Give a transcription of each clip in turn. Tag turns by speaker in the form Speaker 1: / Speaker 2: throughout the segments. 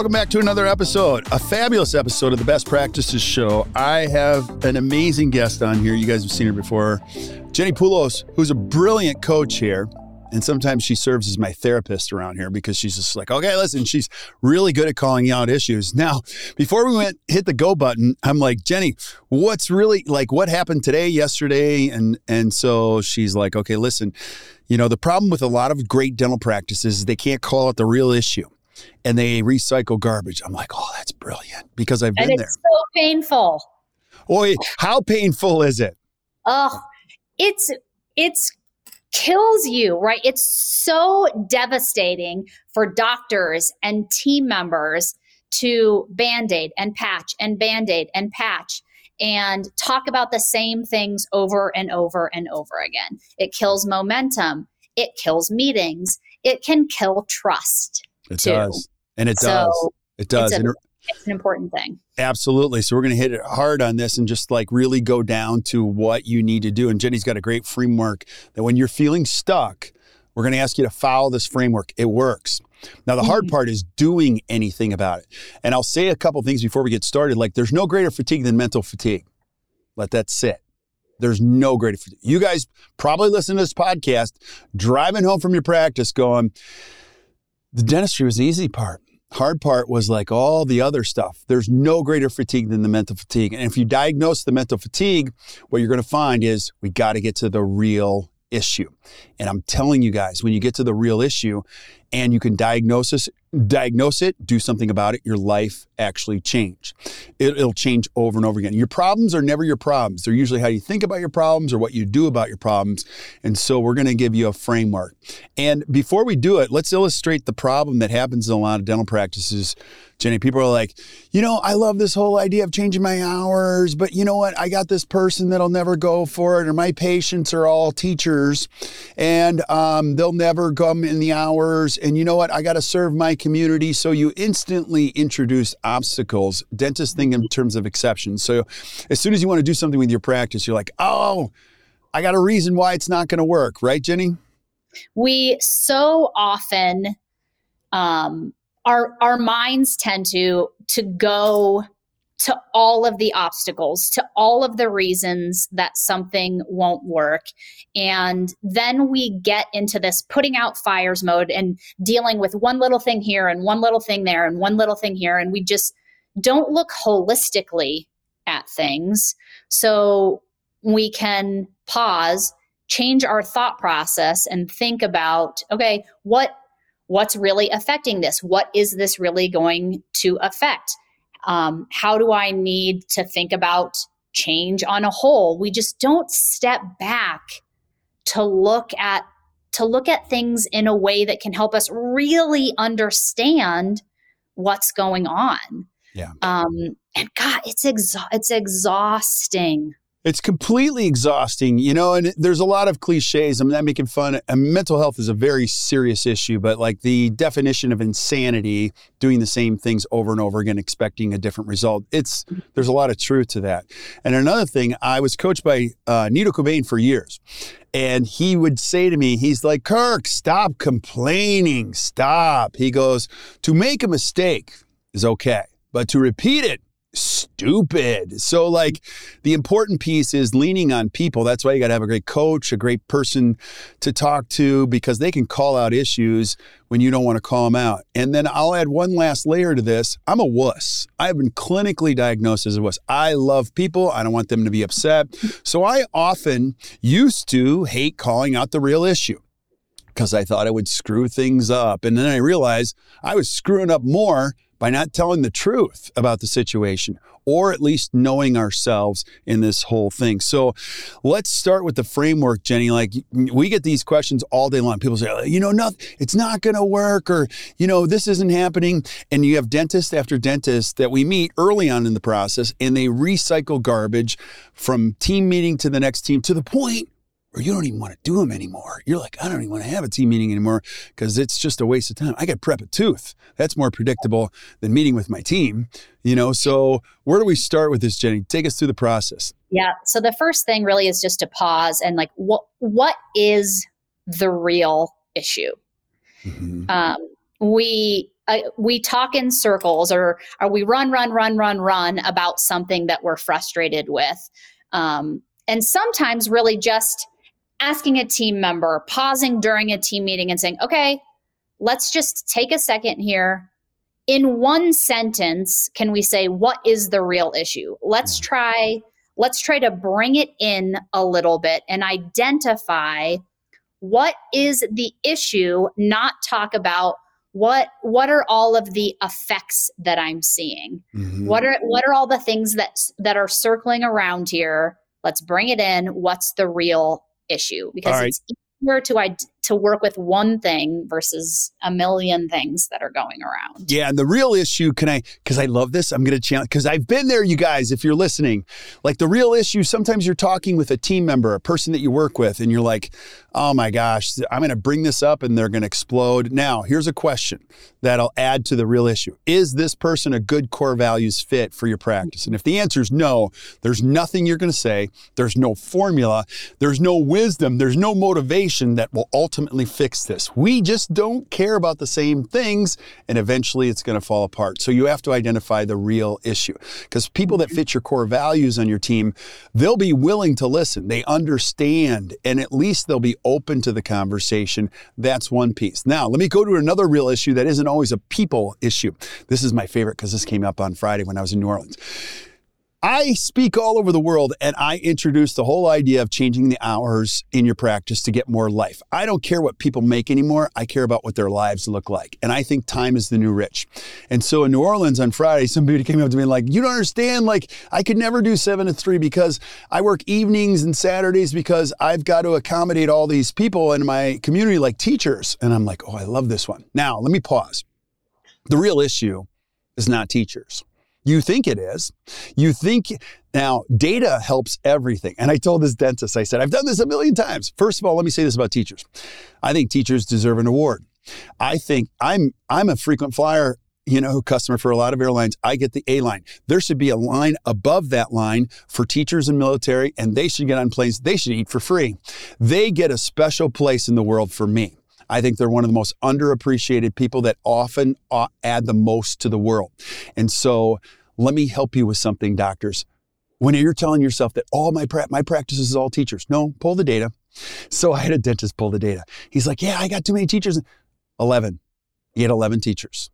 Speaker 1: Welcome back to another episode, a fabulous episode of the Best Practices Show. I have an amazing guest on here. You guys have seen her before. Jenni Poulos, who's a brilliant coach here. And sometimes she serves as my therapist around here because she's just like, okay, listen, she's really good at calling out issues. Now, before we went hit the go button, I'm like, Jenni, what's really like what happened today, yesterday? And and so she's like, okay, listen, you know, the problem with a lot of great dental practices is they can't call out the real issue and they recycle garbage. I'm like, oh, that's brilliant because I've
Speaker 2: and
Speaker 1: been
Speaker 2: it's
Speaker 1: there.
Speaker 2: so painful.
Speaker 1: Boy, how painful is it?
Speaker 2: Oh, it's it's kills you, right? It's so devastating for doctors and team members to band-aid and patch and band-aid and patch and talk about the same things over and over and over again. It kills momentum. It kills meetings. It can kill trust.
Speaker 1: It
Speaker 2: too.
Speaker 1: does. And it
Speaker 2: So,
Speaker 1: does. It does.
Speaker 2: It's, a- it's an important thing.
Speaker 1: Absolutely. So we're going to hit it hard on this and just like really go down to what you need to do. And Jenni's got a great framework that when you're feeling stuck, we're going to ask you to follow this framework. It works. Now, the hard
Speaker 2: Mhm.
Speaker 1: part is doing anything about it. And I'll say a couple things before we get started. Like, there's no greater fatigue than mental fatigue. Let that sit. There's no greater fatigue. You guys probably listen to this podcast driving home from your practice going, the dentistry was the easy part. Hard part was like all the other stuff. There's no greater fatigue than the mental fatigue. And if you diagnose the mental fatigue, what you're going to find is we got to get to the real issue. And I'm telling you guys, when you get to the real issue and you can diagnose diagnose it, do something about it, your life actually change. It, it'll change over and over again. Your problems are never your problems. They're usually how you think about your problems or what you do about your problems. And so we're going to give you a framework. And before we do it, let's illustrate the problem that happens in a lot of dental practices. Jenni, people are like, you know, I love this whole idea of changing my hours, but you know what? I got this person that'll never go for it, or my patients are all teachers and um, they'll never come in the hours. And you know what? I got to serve my community. So you instantly introduce obstacles. Dentists think in terms of exceptions. So as soon as you want to do something with your practice, you're like, oh, I got a reason why it's not going to work, right, Jenni?
Speaker 2: we so often um our our minds tend to to go to all of the obstacles to all of the reasons that something won't work. And then we get into this putting out fires mode and dealing with one little thing here and one little thing there and one little thing here. And we just don't look holistically at things. So we can pause change our thought process and think about okay what what's really affecting this? What is this really going to affect um, how do i need to think about change on a whole? We just don't step back to look at to look at things in a way that can help us really understand what's going on.
Speaker 1: Yeah.
Speaker 2: um and god it's exa- it's exhausting
Speaker 1: It's completely exhausting, you know, and there's a lot of cliches. I'm not making fun. And mental health is a very serious issue, but like the definition of insanity, doing the same things over and over again, expecting a different result. It's there's a lot of truth to that. And another thing, I was coached by uh, Nido Qubein for years, and he would say to me, he's like, Kirk, stop complaining, stop. He goes, to make a mistake is okay, but to repeat it stupid. So, like, the important piece is leaning on people. That's why you got to have a great coach, a great person to talk to, because they can call out issues when you don't want to call them out. And then I'll add one last layer to this I'm a wuss. I've been clinically diagnosed as a wuss. I love people, I don't want them to be upset. So, I often used to hate calling out the real issue because I thought I would screw things up. And then I realized I was screwing up more by not telling the truth about the situation or at least knowing ourselves in this whole thing. So let's start with the framework, Jenni. Like we get these questions all day long. People say, you know, nothing, it's not going to work or, you know, this isn't happening. And you have dentist after dentist that we meet early on in the process and they recycle garbage from team meeting to the next team to the point or you don't even want to do them anymore. You're like, I don't even want to have a team meeting anymore because it's just a waste of time. I got prep a tooth. That's more predictable than meeting with my team, you know? So where do we start with this, Jenni? Take us through the process.
Speaker 2: Yeah. So the first thing really is just to pause and like, what, what is the real issue? Mm-hmm. Um, we, uh, we talk in circles or, or we run, run, run, run, run about something that we're frustrated with. Um, and sometimes really just asking a team member, pausing during a team meeting and saying, okay, let's just take a second here. In one sentence, can we say, what is the real issue? Let's try, let's try to bring it in a little bit and identify what is the issue, not talk about what what are all of the effects that i'm seeing mm-hmm. what are what are all the things that that are circling around here let's bring it in what's the real issue because right. it's easier to to work with one thing versus a million things that are going around.
Speaker 1: Yeah, and the real issue can I cuz I love this, I'm going to challenge cuz I've been there you guys if you're listening. Like the real issue sometimes you're talking with a team member, a person that you work with and you're like, "Oh my gosh, I'm going to bring this up and they're going to explode." Now, here's a question that'll add to the real issue. Is this person a good core values fit for your practice? And if the answer is no, there's nothing you're going to say, there's no formula, there's no wisdom, there's no motivation that will ultimately ultimately fix this. We just don't care about the same things, and eventually it's going to fall apart. So you have to identify the real issue because people that fit your core values on your team, they'll be willing to listen. They understand, and at least they'll be open to the conversation. That's one piece. Now, let me go to another real issue that isn't always a people issue. This is my favorite because this came up on Friday when I was in New Orleans. I speak all over the world and I introduce the whole idea of changing the hours in your practice to get more life. I don't care what people make anymore. I care about what their lives look like. And I think time is the new rich. And so in New Orleans on Friday, somebody came up to me and like, you don't understand. Like, I could never do seven to three because I work evenings and Saturdays because I've got to accommodate all these people in my community, like teachers. And I'm like, oh, I love this one. Now, let me pause. The real issue is not teachers. You think it is. You think now data helps everything. And I told this dentist, I said, I've done this a million times. First of all, let me say this about teachers. I think teachers deserve an award. I think I'm I'm a frequent flyer you know, customer for a lot of airlines, I get the A line. There should be a line above that line for teachers and military, and they should get on planes. They should eat for free. They get a special place in the world for me. I think they're one of the most underappreciated people that often uh, add the most to the world. And so let me help you with something, doctors. When you're telling yourself that all my pra- my practice is all teachers, no, pull the data. So I had a dentist pull the data. He's like, "Yeah, I got too many teachers." Eleven. He had eleven teachers.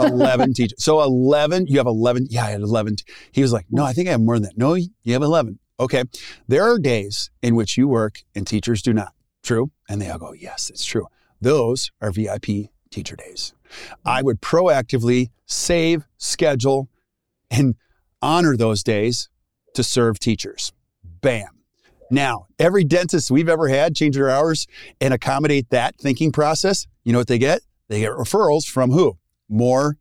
Speaker 1: 11 teachers. So 11, you have 11. Yeah, I had 11. He was like, no, I think I have more than that. No, you have 11. Okay. There are days in which you work and teachers do not. True. And they all go, yes, it's true. Those are VIP teacher days. I would proactively save, schedule, and honor those days to serve teachers. Bam. Now, every dentist we've ever had change their hours and accommodate that thinking process. You know what they get? They get referrals from who? More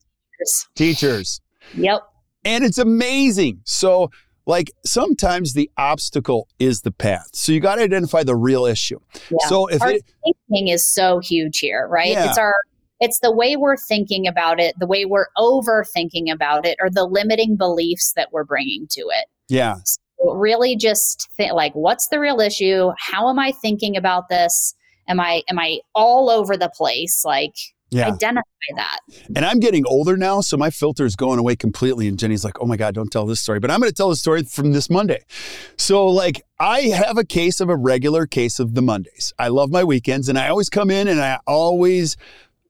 Speaker 1: teachers.
Speaker 2: Yep.
Speaker 1: And it's amazing. So like sometimes the obstacle is the path. So you got to identify the real issue.
Speaker 2: Yeah.
Speaker 1: So if
Speaker 2: our
Speaker 1: it,
Speaker 2: thinking is so huge here, right?
Speaker 1: Yeah.
Speaker 2: It's our it's the way we're thinking about it, the way we're overthinking about it, or the limiting beliefs that we're bringing to it.
Speaker 1: yeah,
Speaker 2: So really, just like, what's the real issue? How am I thinking about this? Am I am I all over the place? Like,
Speaker 1: yeah.
Speaker 2: identify that.
Speaker 1: And I'm getting older now, so my filter is going away completely. And Jenni's like, oh my God, don't tell this story. But I'm going to tell the story from this Monday. So, like, I have a case of a regular case of the Mondays. I love my weekends, and I always come in and I always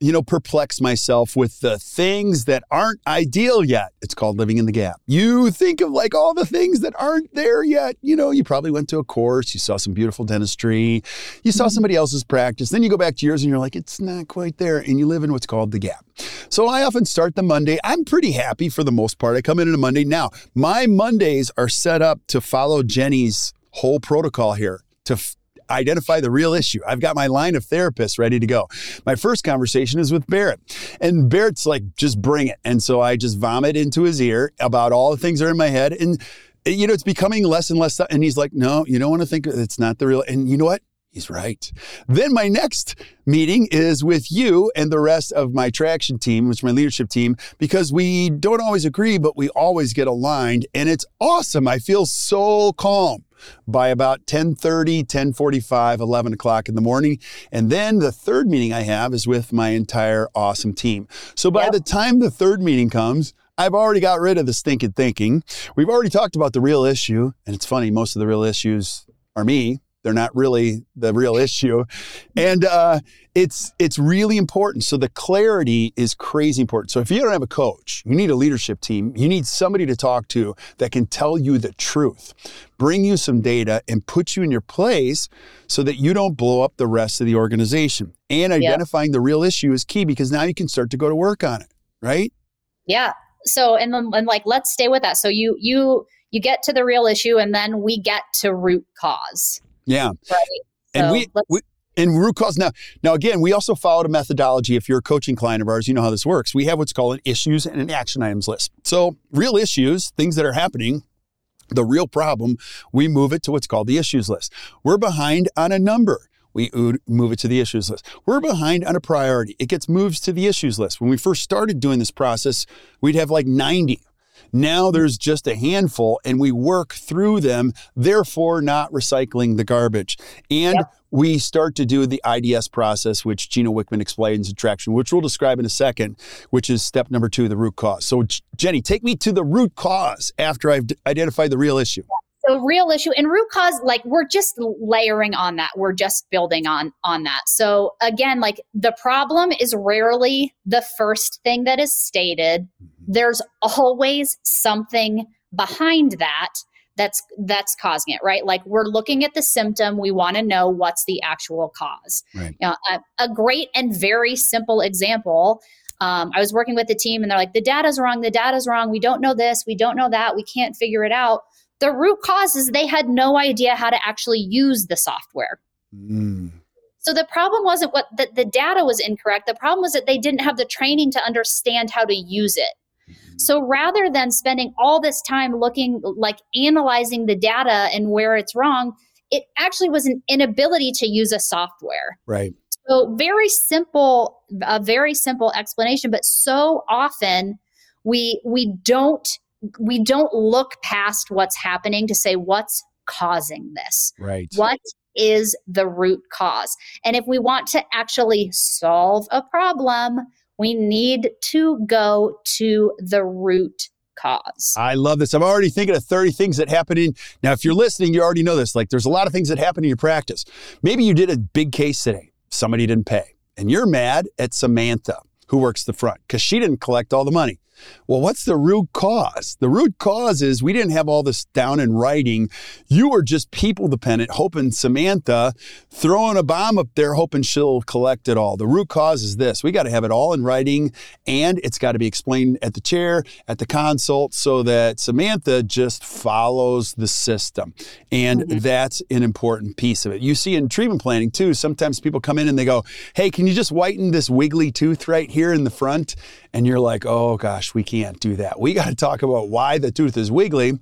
Speaker 1: you know, perplex myself with the things that aren't ideal yet. It's called living in the gap. You think of like all the things that aren't there yet. You know, you probably went to a course, you saw some beautiful dentistry, you saw mm-hmm. somebody else's practice, then you go back to yours and you're like, it's not quite there. And you live in what's called the gap. So I often start the Monday. I'm pretty happy for the most part. I come in on a Monday. Now, my Mondays are set up to follow Jenni's whole protocol here to f- identify the real issue. I've got my line of therapists ready to go. My first conversation is with Barrett, and Barrett's like, just bring it. And so I just vomit into his ear about all the things that are in my head. And, you know, it's becoming less and less. And he's like, no, you don't want to think it's not the real. And you know what? He's right. Then my next meeting is with you and the rest of my traction team, which is my leadership team, because we don't always agree, but we always get aligned. And it's awesome. I feel so calm by about 10.30 10.45 11 o'clock in the morning and then the third meeting i have is with my entire awesome team so by
Speaker 2: Yep.
Speaker 1: the time the third meeting comes I've already got rid of the stinking thinking. We've already talked about the real issue. And it's funny, most of the real issues are me. They're not really the real issue. And uh, it's it's really important. So the clarity is crazy important. So if you don't have a coach, you need a leadership team. You need somebody to talk to that can tell you the truth, bring you some data, and put you in your place so that you don't blow up the rest of the organization. And identifying the real issue is key because now you can start to go to work on it, right?
Speaker 2: Yeah. So and then and like let's stay with that. So you you you get to the real issue and then we get to root cause.
Speaker 1: Yeah.
Speaker 2: Right.
Speaker 1: And
Speaker 2: So
Speaker 1: we, we and root cause now now again we also followed a methodology if you're a coaching client of ours you know how this works we have what's called an issues and an action items list so real issues things that are happening the real problem we move it to what's called the issues list we're behind on a number we move it to the issues list. We're behind on a priority. It gets moved to the issues list. When we first started doing this process, we'd have like 90. Now there's just a handful and we work through them, therefore not recycling the garbage. And
Speaker 2: Yep.
Speaker 1: we start to do the IDS process, which Gino Wickman explains in traction, which we'll describe in a second, which is step number two, the root cause. So, Jenni, take me to the root cause after I've identified the real issue.
Speaker 2: the real issue and root cause, like we're just layering on that. We're just building on on that. So again, like the problem is rarely the first thing that is stated. Hmm. There's always something behind that that's that's causing it, right? Like we're looking at the symptom, we want to know what's the actual cause.
Speaker 1: Right.
Speaker 2: You know, a, a great and very simple example. Um, I was working with the team, and they're like, "The data's wrong. The data's wrong. We don't know this. We don't know that. We can't figure it out." The root cause is they had no idea how to actually use the software.
Speaker 1: Mm.
Speaker 2: So the problem wasn't what the, the data was incorrect. The problem was that they didn't have the training to understand how to use it. So rather than spending all this time looking like analyzing the data and where it's wrong, it actually was an inability to use a software.
Speaker 1: Right.
Speaker 2: So very simple, a very simple explanation, but so often we we don't we don't look past what's happening to say what's causing this.
Speaker 1: Right.
Speaker 2: What is the root cause? And if we want to actually solve a problem, we need to go to the root cause.
Speaker 1: I love this. I'm already thinking of 30 things that happen in. Now, if you're listening, you already know this. Like, there's a lot of things that happen in your practice. Maybe you did a big case today, somebody didn't pay, and you're mad at Samantha, who works the front, because she didn't collect all the money. Well, what's the root cause? The root cause is we didn't have all this down in writing. You were just people dependent, hoping Samantha throwing a bomb up there, hoping she'll collect it all. The root cause is this we got to have it all in writing and it's got to be explained at the chair, at the consult, so that Samantha just follows the system. And
Speaker 2: Mhm.
Speaker 1: that's an important piece of it. You see in treatment planning too, sometimes people come in and they go, Hey, can you just whiten this wiggly tooth right here in the front? And you're like, Oh gosh, gosh, we can't do that. We got to talk about why the tooth is wiggly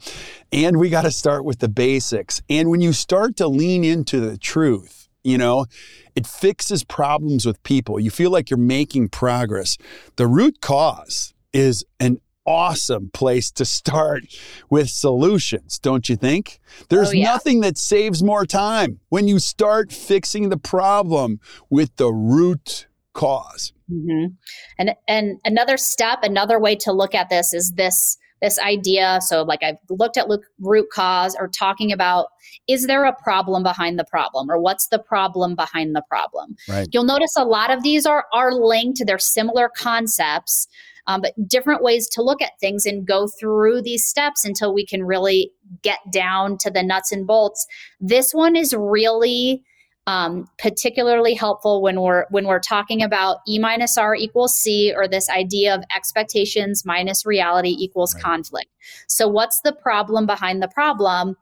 Speaker 1: and we got to start with the basics. And when you start to lean into the truth, you know, it fixes problems with people. You feel like you're making progress. The root cause is an awesome place to start with solutions, don't you think? There's oh, yeah. nothing that saves more time when you start fixing the problem with the root cause.
Speaker 2: Mm-hmm. And and another step, another way to look at this is this this idea. So, like I've looked at root cause or talking about is there a problem behind the problem or what's the problem behind the problem? Right. You'll notice a lot of these are are linked. They're similar concepts, um, but different ways to look at things and go through these steps until we can really get down to the nuts and bolts. This one is really um, particularly helpful when we're when we're talking about e minus r equals c or this idea of expectations minus reality equals right. conflict. So what's the problem behind the problem?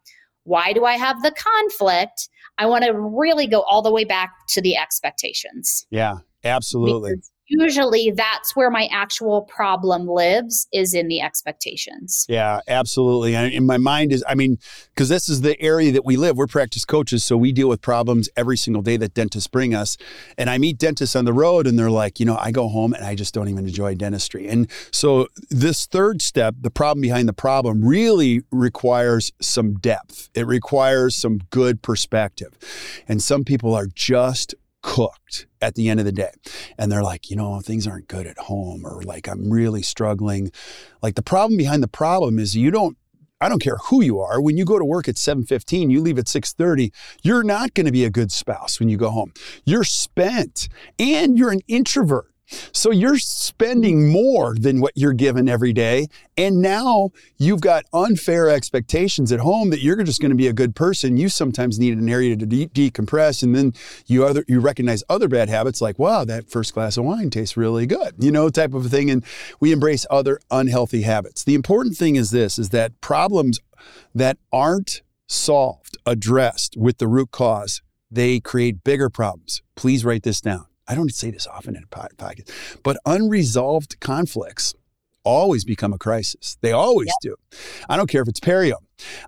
Speaker 2: Why do i have the conflict? I want to really go all the way back to the expectations.
Speaker 1: Yeah absolutely. Because
Speaker 2: usually that's where my actual problem lives is in the expectations.
Speaker 1: Yeah, absolutely. And in my mind is, I mean, because this is the area that we live. We're practice coaches, so we deal with problems every single day that dentists bring us. And I meet dentists on the road, and they're like, you know, I go home and I just don't even enjoy dentistry. And so this third step, the problem behind the problem, really requires some depth. It requires some good perspective. And some people are just cooked at the end of the day. And they're like, you know, things aren't good at home or like I'm really struggling. Like the problem behind the problem is you don't I don't care who you are. When you go to work at 7:15, you leave at 6:30, you're not going to be a good spouse when you go home. You're spent and you're an introvert. So you're spending more than what you're given every day. And now you've got unfair expectations at home that you're just going to be a good person. You sometimes need an area to de- decompress. And then you other you recognize other bad habits like, wow, that first glass of wine tastes really good, you know, type of thing. And we embrace other unhealthy habits. The important thing is this is that problems that aren't solved, addressed with the root cause, they create bigger problems. Please write this down. I don't say this often in a podcast, but unresolved conflicts always become a crisis. They always yep. do. I don't care if it's perio.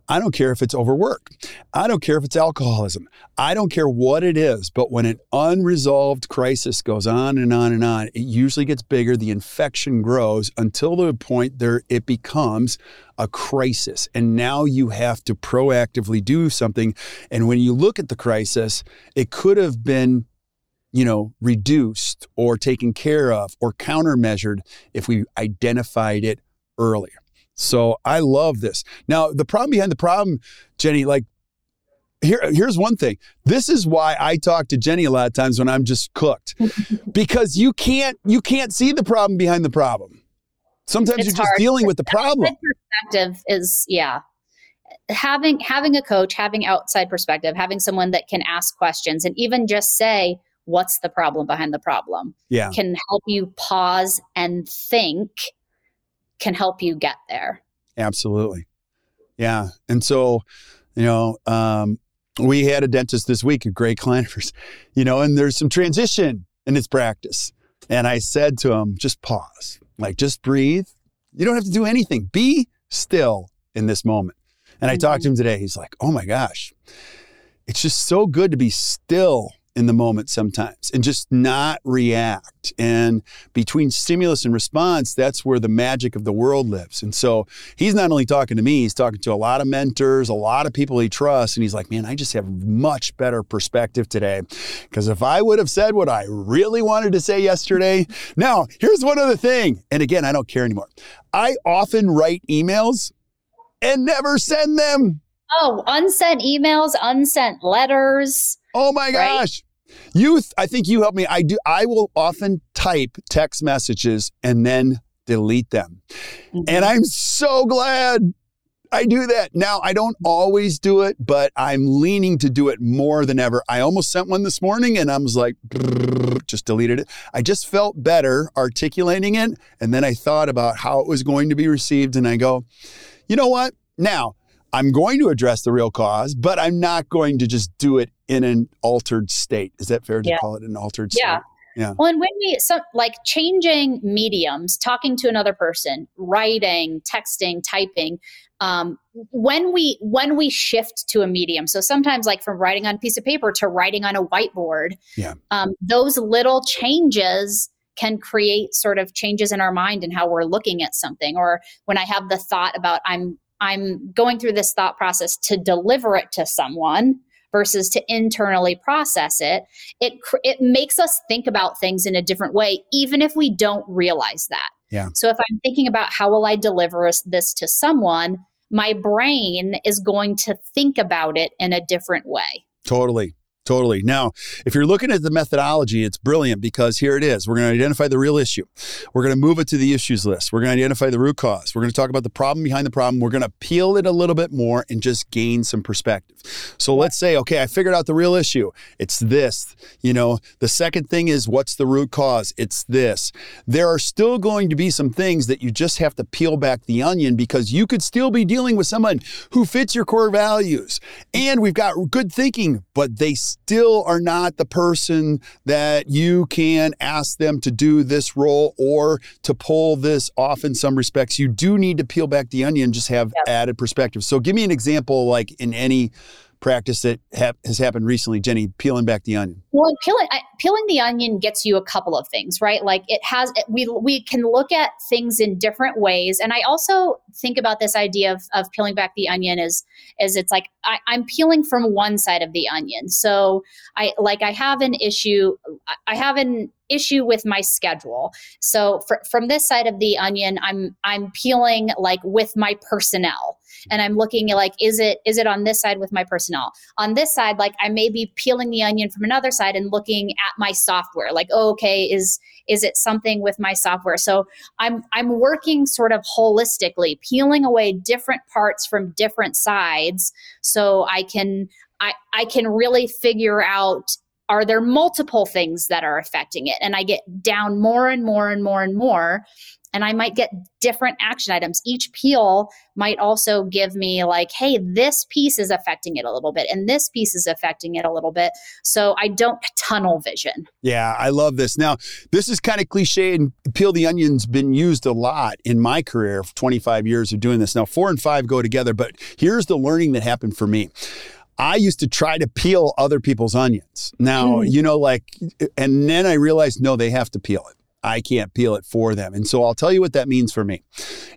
Speaker 1: I don't care if it's overwork. I don't care if it's alcoholism. I don't care what it is. But when an unresolved crisis goes on and on and on, it usually gets bigger. The infection grows until the point there it becomes a crisis. And now you have to proactively do something. And when you look at the crisis, it could have been you know, reduced or taken care of or countermeasured if we identified it earlier. So I love this. Now, the problem behind the problem, Jenni, like here, here's one thing. This is why I talk to Jenni a lot of times when I'm just cooked. because you can't you can't see the problem behind the problem. Sometimes it's you're just dealing with the problem.
Speaker 2: Perspective is yeah. Having having a coach, having outside perspective, having someone that can ask questions and even just say, what's the problem behind the problem
Speaker 1: yeah.
Speaker 2: can help you pause and think can help you get there.
Speaker 1: Absolutely. Yeah. And so you know um, we had a dentist this week a great client of ours you know and there's some transition in his practice. And i said to him just pause. Like just breathe. You don't have to do anything. Be still in this moment. And i mm-hmm. talked to him today. He's like oh my gosh. It's just so good to be still in the moment sometimes and just not react. And between stimulus and response, that's where the magic of the world lives. And so he's not only talking to me, he's talking to a lot of mentors, a lot of people he trusts. And he's like, man, I just have much better perspective today. Because if I would have said what I really wanted to say yesterday, now here's one other thing. And again, I don't care anymore. I often write emails and never send them.
Speaker 2: Oh, unsent emails, unsent letters.
Speaker 1: Oh my gosh. Right? You, I think you help me. I do. I will often type text messages and then delete them. Mm-hmm. And I'm so glad I do that. Now, I don't always do it, but I'm leaning to do it more than ever. I almost sent one this morning and I was like, just deleted it. I just felt better articulating it. And then I thought about how it was going to be received. And I go, you know what? Now, I'm going to address the real cause, but I'm not going to just do it in an altered state. Is that fair to yeah. call it an altered state?
Speaker 2: Yeah.
Speaker 1: Yeah.
Speaker 2: Well, and when we so like changing mediums, talking to another person, writing, texting, typing, um, when we when we shift to a medium, so sometimes like from writing on a piece of paper to writing on a whiteboard,
Speaker 1: Yeah.
Speaker 2: um, those little changes can create sort of changes in our mind and how we're looking at something. Or when I have the thought about I'm I'm going through this thought process to deliver it to someone versus to internally process it, it cr- it makes us think about things in a different way, even if we don't realize that.
Speaker 1: Yeah.
Speaker 2: So if I'm thinking about how will I deliver this to someone, my brain is going to think about it in a different way.
Speaker 1: Totally. Totally. Now, if you're looking at the methodology, it's brilliant because here it is. We're going to identify the real issue. We're going to move it to the issues list. We're going to identify the root cause. We're going to talk about the problem behind the problem. We're going to peel it a little bit more and just gain some perspective. So let's say, okay, I figured out the real issue. It's this. You know, the second thing is what's the root cause? It's this. There are still going to be some things that you just have to peel back the onion because you could still be dealing with someone who fits your core values. And we've got good thinking, but they still are not the person that you can ask them to do this role or to pull this off in some respects. You do need to peel back the onion, just have added perspective. So give me an example, like in any practice that ha- has happened recently, Jenni, peeling back the onion.
Speaker 2: Well, peeling peeling the onion gets you a couple of things, right? Like it has we we can look at things in different ways, and I also think about this idea of, of peeling back the onion is is it's like I, I'm peeling from one side of the onion. So I like I have an issue. I have an issue with my schedule. So fr- from this side of the onion, I'm I'm peeling like with my personnel and I'm looking like is it is it on this side with my personnel? On this side, like I may be peeling the onion from another side and looking at my software. Like, oh, okay, is is it something with my software? So I'm I'm working sort of holistically, peeling away different parts from different sides so I can I, I can really figure out are there multiple things that are affecting it and i get down more and more and more and more and i might get different action items each peel might also give me like hey this piece is affecting it a little bit and this piece is affecting it a little bit so i don't tunnel vision
Speaker 1: Yeah, I love this. Now, this is kind of cliche, and peel the onion's been used a lot in my career for 25 years of doing this. Now, four and five go together, but here's the learning that happened for me. I used to try to peel other people's onions. Now,
Speaker 2: Mm.
Speaker 1: you know, like, and then I realized, no, they have to peel it. I can't peel it for them. And so I'll tell you what that means for me.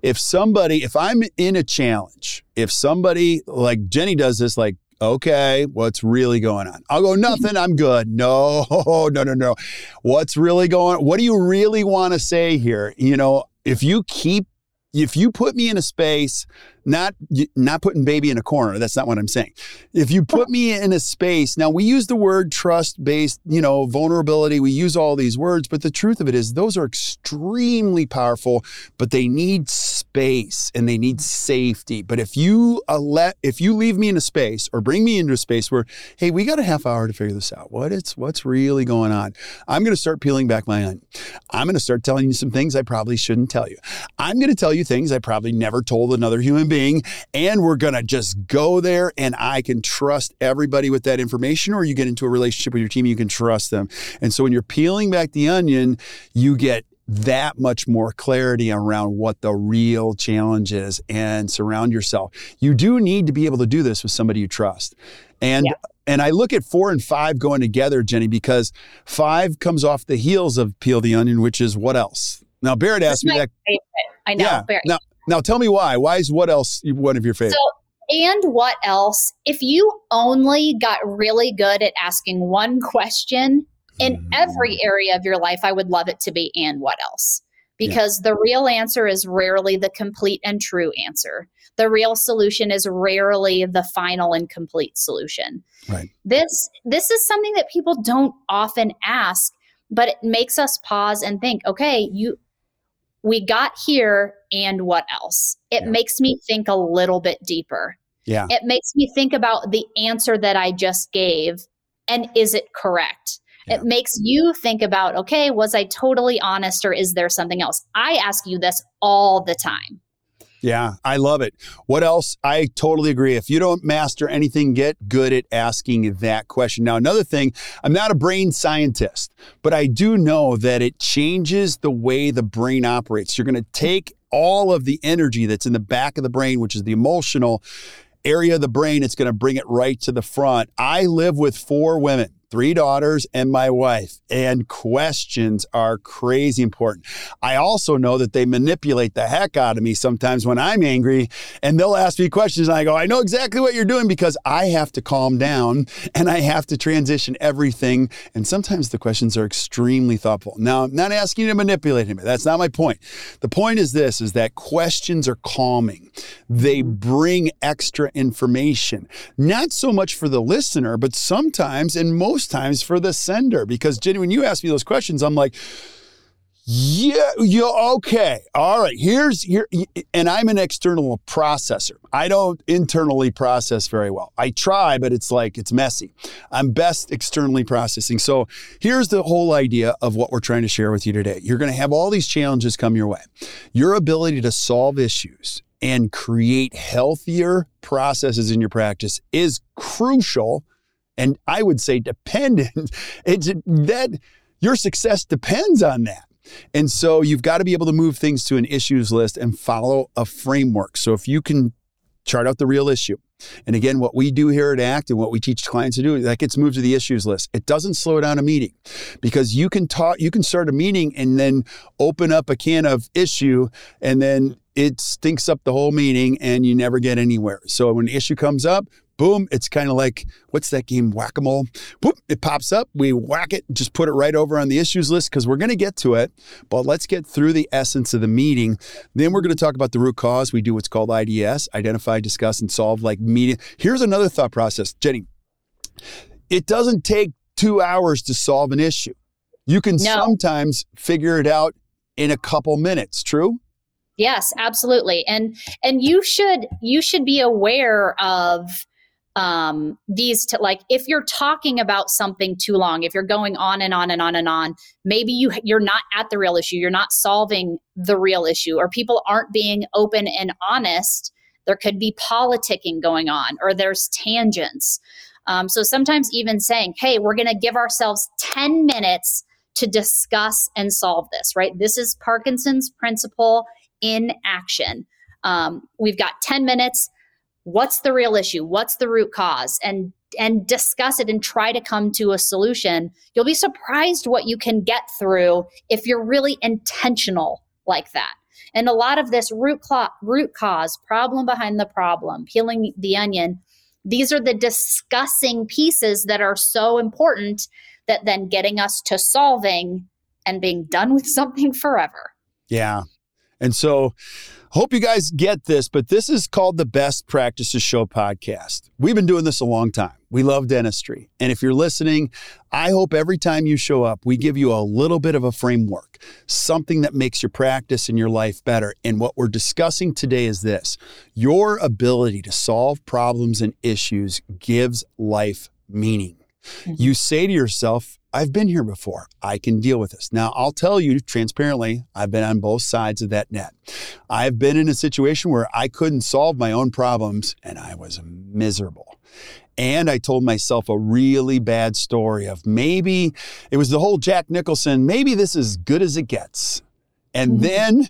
Speaker 1: If somebody, if I'm in a challenge, if somebody like Jenni does this, like, okay, what's really going on? I'll go, nothing, I'm good. No, no, no, no. What's really going What do you really want to say here? You know, if you keep, if you put me in a space, not not putting baby in a corner, that's not what I'm saying. If you put me in a space, now we use the word trust based, you know, vulnerability, we use all these words, but the truth of it is those are extremely powerful, but they need space and they need safety. But if you uh, let if you leave me in a space or bring me into a space where, hey, we got a half hour to figure this out. What it's what's really going on? I'm going to start peeling back my onion. I'm going to start telling you some things I probably shouldn't tell you. I'm going to tell you things I probably never told another human being, and we're going to just go there and I can trust everybody with that information or you get into a relationship with your team, you can trust them. And so when you're peeling back the onion, you get that much more clarity around what the real challenge is and surround yourself. You do need to be able to do this with somebody you trust. And
Speaker 2: Yeah.
Speaker 1: and I look at 4 and 5 going together, Jenni, because 5 comes off the heels of peel the onion, which is what else? Now Barrett asked me that
Speaker 2: favorite. I know.
Speaker 1: yeah.
Speaker 2: very-
Speaker 1: Now now tell me why. Why is what else one of your favorites?
Speaker 2: So, and what else? If you only got really good at asking one question in
Speaker 1: Mm.
Speaker 2: every area of your life, I would love it to be and what else? Because the real answer is rarely the complete and true answer. The real solution is rarely the final and complete solution.
Speaker 1: Right.
Speaker 2: This this is something that people don't often ask, but it makes us pause and think, okay, you we got here and what else? It
Speaker 1: Yeah.
Speaker 2: makes me think a little bit deeper.
Speaker 1: Yeah.
Speaker 2: It makes me think about the answer that I just gave and is it correct?
Speaker 1: Yeah.
Speaker 2: It makes you think about, okay, was I totally honest or is there something else? I ask you this all the time.
Speaker 1: Yeah, I love it. What else? I totally agree. If you don't master anything, get good at asking that question. Now, another thing, I'm not a brain scientist, but I do know that it changes the way the brain operates. You're going to take all of the energy that's in the back of the brain, which is the emotional area of the brain, it's going to bring it right to the front. I live with four women three daughters and my wife, and questions are crazy important. I also know that they manipulate the heck out of me sometimes when I'm angry, and they'll ask me questions, and I go, I know exactly what you're doing because I have to calm down and I have to transition everything. And sometimes the questions are extremely thoughtful. Now, I'm not asking you to manipulate him. That's not my point. The point is this is that questions are calming. They bring extra information, not so much for the listener, but sometimes and most most times for the sender because Jenni, when you ask me those questions, I'm like, yeah, yeah, okay. All right. Here's here and I'm an external processor. I don't internally process very well. I try, but it's like it's messy. I'm best externally processing. So here's the whole idea of what we're trying to share with you today. You're going to have all these challenges come your way. Your ability to solve issues and create healthier processes in your practice is crucial and I would say dependent. It's that your success depends on that. And so you've got to be able to move things to an issues list and follow a framework. So if you can chart out the real issue. And again, what we do here at ACT and what we teach clients to do, that gets moved to the issues list. It doesn't slow down a meeting because you can talk, you can start a meeting and then open up a can of issue and then it stinks up the whole meeting and you never get anywhere. So when an issue comes up, boom, it's kind of like what's that game, whack a mole? Whoop, it pops up. We whack it, just put it right over on the issues list because we're going to get to it. But let's get through the essence of the meeting. Then we're going to talk about the root cause. We do what's called IDS identify, discuss, and solve like media. Here's another thought process, Jenni. It doesn't take two hours to solve an issue. You can no. sometimes figure it out in a couple minutes, true?
Speaker 2: Yes, absolutely. And and you should you should be aware of um, these to like if you're talking about something too long if you're going on and on and on and on maybe you you're not at the real issue you're not solving the real issue or people aren't being open and honest there could be politicking going on or there's tangents. Um, so sometimes even saying hey we're going to give ourselves 10 minutes to discuss and solve this right? This is parkinson's principle in action. Um, we've got 10 minutes what's the real issue? What's the root cause? And and discuss it and try to come to a solution. You'll be surprised what you can get through if you're really intentional like that. And a lot of this root root cause problem behind the problem peeling the onion these are the discussing pieces that are so important that then getting us to solving and being done with something forever.
Speaker 1: Yeah. And so Hope you guys get this, but this is called the Best Practices Show podcast. We've been doing this a long time. We love dentistry. And if you're listening, I hope every time you show up, we give you a little bit of a framework, something that makes your practice and your life better. And what we're discussing today is this your ability to solve problems and issues gives life meaning. Mm-hmm. You say to yourself, I've been here before. I can deal with this. Now, I'll tell you transparently, I've been on both sides of that net. I've been in a situation where I couldn't solve my own problems and I was miserable. And I told myself a really bad story of maybe it was the whole Jack Nicholson, maybe this is as good as it gets. And mm-hmm. then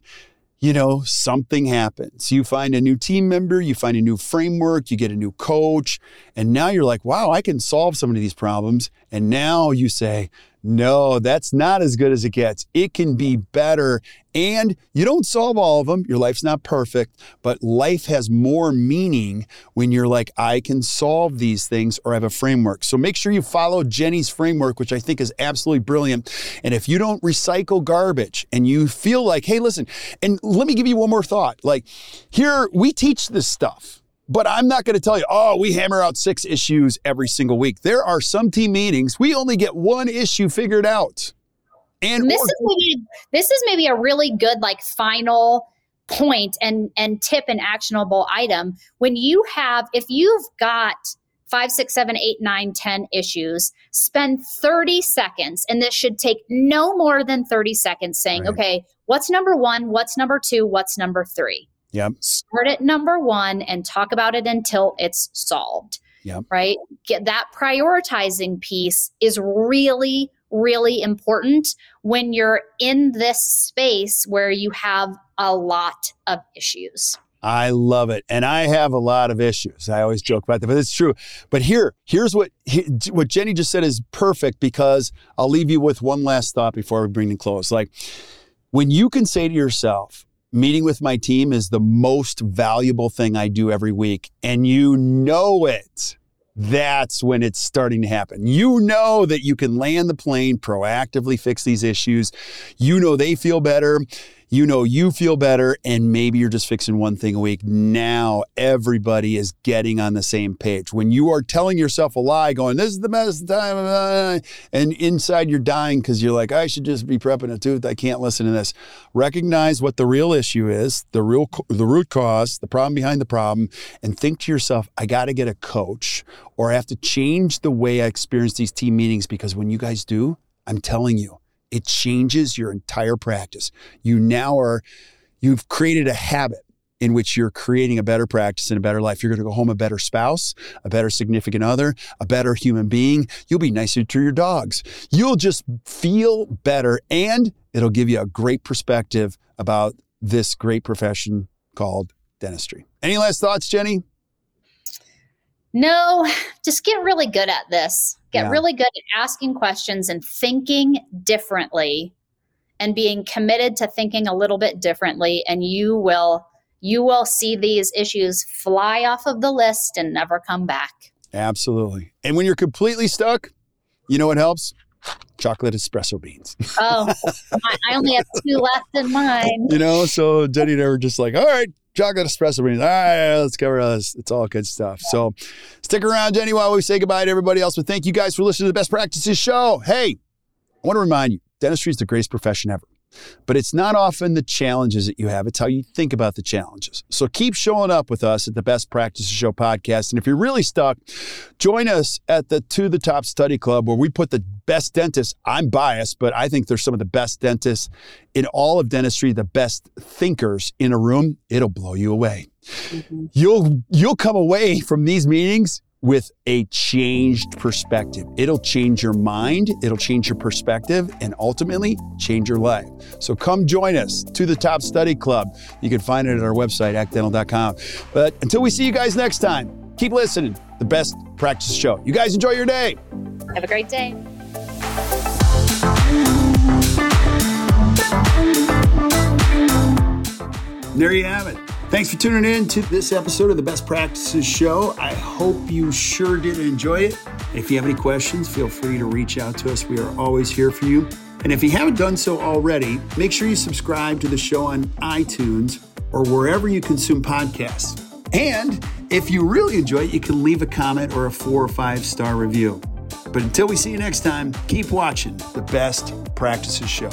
Speaker 1: you know, something happens. You find a new team member, you find a new framework, you get a new coach, and now you're like, wow, I can solve some of these problems. And now you say, no, that's not as good as it gets. It can be better. And you don't solve all of them. Your life's not perfect, but life has more meaning when you're like, I can solve these things or I have a framework. So make sure you follow Jenni's framework, which I think is absolutely brilliant. And if you don't recycle garbage and you feel like, hey, listen, and let me give you one more thought. Like, here, we teach this stuff but I'm not going to tell you, oh, we hammer out six issues every single week. There are some team meetings, we only get one issue figured out.
Speaker 2: And this or- is maybe this is maybe a really good like final point and and tip and actionable item. When you have if you've got five, six, seven, eight, nine, ten issues, spend 30 seconds, and this should take no more than 30 seconds saying, right. okay, what's number one, what's number two, what's number three?
Speaker 1: Yep.
Speaker 2: Start at number one and talk about it until it's solved.
Speaker 1: Yep.
Speaker 2: Right. Get that prioritizing piece is really, really important when you're in this space where you have a lot of issues.
Speaker 1: I love it, and I have a lot of issues. I always joke about that, but it's true. But here, here's what what Jenni just said is perfect because I'll leave you with one last thought before we bring to close. Like when you can say to yourself, meeting with my team is the most valuable thing I do every week, and you know it. That's when it's starting to happen. You know that you can land the plane, proactively fix these issues. You know they feel better you know you feel better and maybe you're just fixing one thing a week. Now everybody is getting on the same page. When you are telling yourself a lie, going, this is the best time, and inside you're dying because you're like, I should just be prepping a tooth. I can't listen to this. Recognize what the real issue is, the real, the root cause, the problem behind the problem, and think to yourself, I got to get a coach or I have to change the way I experience these team meetings because when you guys do, I'm telling you, it changes your entire practice. You now are, you've created a habit in which you're creating a better practice and a better life. You're going to go home a better spouse, a better significant other, a better human being. You'll be nicer to your dogs. You'll just feel better and it'll give you a great perspective about this great profession called dentistry. Any last thoughts, Jenni?
Speaker 2: No, just get really good at this. Get yeah. really good at asking questions and thinking differently and being committed to thinking a little bit differently and you will you will see these issues fly off of the list and never come back.
Speaker 1: Absolutely. And when you're completely stuck, you know what helps? Chocolate espresso beans.
Speaker 2: oh, I only have two left in mine.
Speaker 1: You know, so Jenni and I were just like, all right, chocolate espresso beans. All right, let's cover this. It's all good stuff. So stick around, Jenni, while we say goodbye to everybody else. But thank you guys for listening to the Best Practices Show. Hey, I want to remind you, dentistry is the greatest profession ever. But it's not often the challenges that you have, it's how you think about the challenges. So keep showing up with us at the Best Practices Show podcast. And if you're really stuck, join us at the To the Top Study Club where we put the best dentists. I'm biased, but I think there's some of the best dentists in all of dentistry, the best thinkers in a room. It'll blow you away. Mm-hmm. You'll you'll come away from these meetings with a changed perspective. It'll change your mind, it'll change your perspective, and ultimately change your life. So come join us to the Top Study Club. You can find it at our website, actdental.com. But until we see you guys next time, keep listening. The best practice show. You guys enjoy your day.
Speaker 2: Have a great day.
Speaker 1: There you have it. Thanks for tuning in to this episode of the Best Practices Show. I hope you sure did enjoy it. If you have any questions, feel free to reach out to us. We are always here for you. And if you haven't done so already, make sure you subscribe to the show on iTunes or wherever you consume podcasts. And if you really enjoy it, you can leave a comment or a four or five star review. But until we see you next time, keep watching the Best Practices Show.